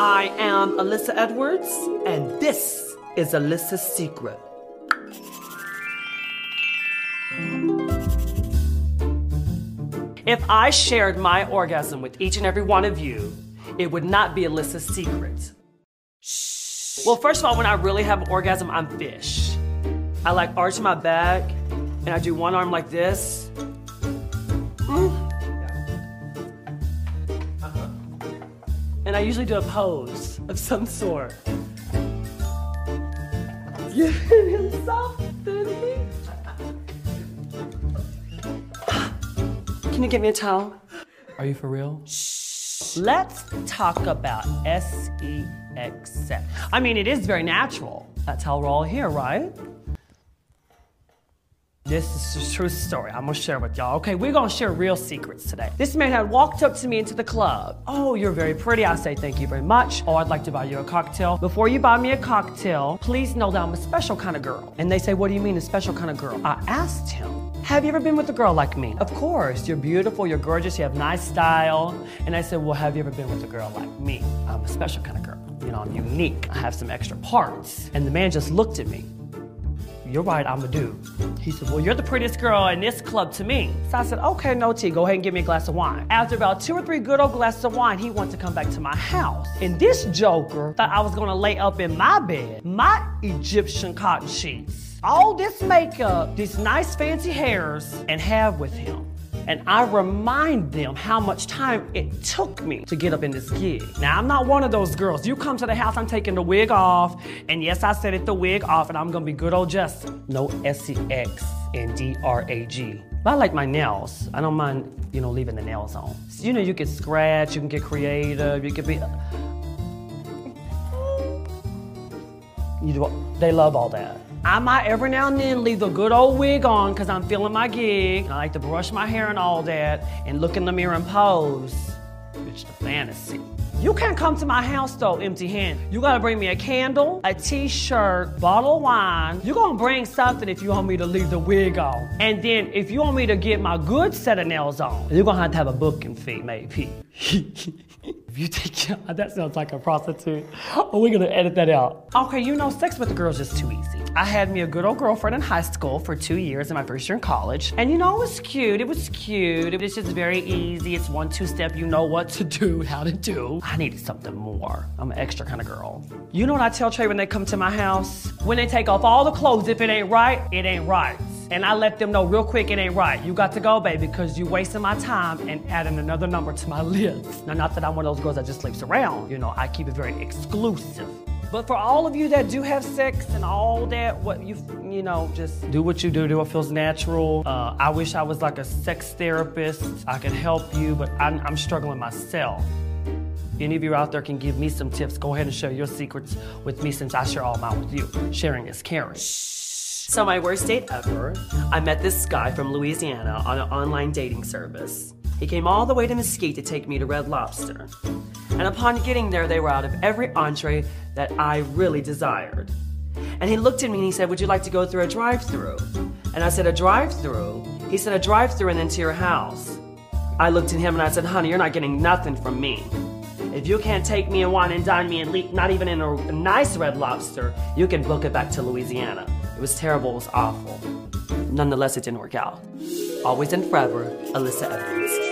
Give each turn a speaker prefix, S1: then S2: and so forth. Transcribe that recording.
S1: I am Alyssa Edwards, and this is Alyssa's Secret. If I shared my orgasm with each and every one of you, it would not be Alyssa's secret. Shh. Well, first of all, when I really have an orgasm, I'm fish. I like arch my back and I do one arm like this. Mm. And I usually do a pose of some sort. Give him something. Can you get me a towel?
S2: Are you for real? Shh.
S1: Let's talk about sex sex. I mean, it is very natural. That's how we're all here, right? This is a true story. I'm gonna share with y'all. Okay, we're gonna share real secrets today. This man had walked up to me into the club. Oh, you're very pretty. I say thank you very much. Oh, I'd like to buy you a cocktail. Before you buy me a cocktail, please know that I'm a special kind of girl. And they say, What do you mean, a special kind of girl? I asked him, Have you ever been with a girl like me? Of course, you're beautiful, you're gorgeous, you have nice style. And I said, Well, have you ever been with a girl like me? I'm a special kind of girl. You know, I'm unique. I have some extra parts. And the man just looked at me you're right, I'm a dude. He said, well, you're the prettiest girl in this club to me. So I said, okay, no tea, go ahead and give me a glass of wine. After about two or three good old glasses of wine, he wanted to come back to my house. And this joker thought I was gonna lay up in my bed, my Egyptian cotton sheets, all this makeup, these nice fancy hairs, and have with him and I remind them how much time it took me to get up in this gig. Now, I'm not one of those girls. You come to the house, I'm taking the wig off, and yes, I said it, the wig off, and I'm gonna be good old Justin. No S-E-X and D-R-A-G. But I like my nails. I don't mind, you know, leaving the nails on. So, you know, you can scratch, you can get creative, you can be. You do, they love all that. I might every now and then leave the good old wig on because I'm feeling my gig. I like to brush my hair and all that and look in the mirror and pose. It's the fantasy. You can't come to my house though empty handed. You gotta bring me a candle, a t shirt, bottle of wine. You're gonna bring something if you want me to leave the wig on. And then if you want me to get my good set of nails on, you're gonna have to have a booking fee, maybe. If you take that sounds like a prostitute. Oh, we're gonna edit that out. Okay, you know, sex with a girl is just too easy. I had me a good old girlfriend in high school for two years in my first year in college. And you know, it was cute. It was cute. It was just very easy. It's one, two step. You know what to do, how to do. I needed something more. I'm an extra kind of girl. You know what I tell Trey when they come to my house? When they take off all the clothes, if it ain't right, it ain't right. And I let them know real quick it ain't right. You got to go, baby, because you wasting my time and adding another number to my list. Now, not that I'm one of those girls that just sleeps around. You know, I keep it very exclusive. But for all of you that do have sex and all that, what you you know, just do what you do, do what feels natural. Uh, I wish I was like a sex therapist. I could help you, but I'm, I'm struggling myself. Any of you out there can give me some tips. Go ahead and share your secrets with me since I share all mine with you. Sharing is caring. So my worst date ever, I met this guy from Louisiana on an online dating service. He came all the way to Mesquite to take me to Red Lobster. And upon getting there, they were out of every entree that I really desired. And he looked at me and he said, Would you like to go through a drive through? And I said, A drive through? He said, A drive through and then to your house. I looked at him and I said, Honey, you're not getting nothing from me. If you can't take me and wine and dine me and leave, not even in a nice red lobster, you can book it back to Louisiana. It was terrible, it was awful. Nonetheless, it didn't work out. Always and forever, Alyssa Edwards.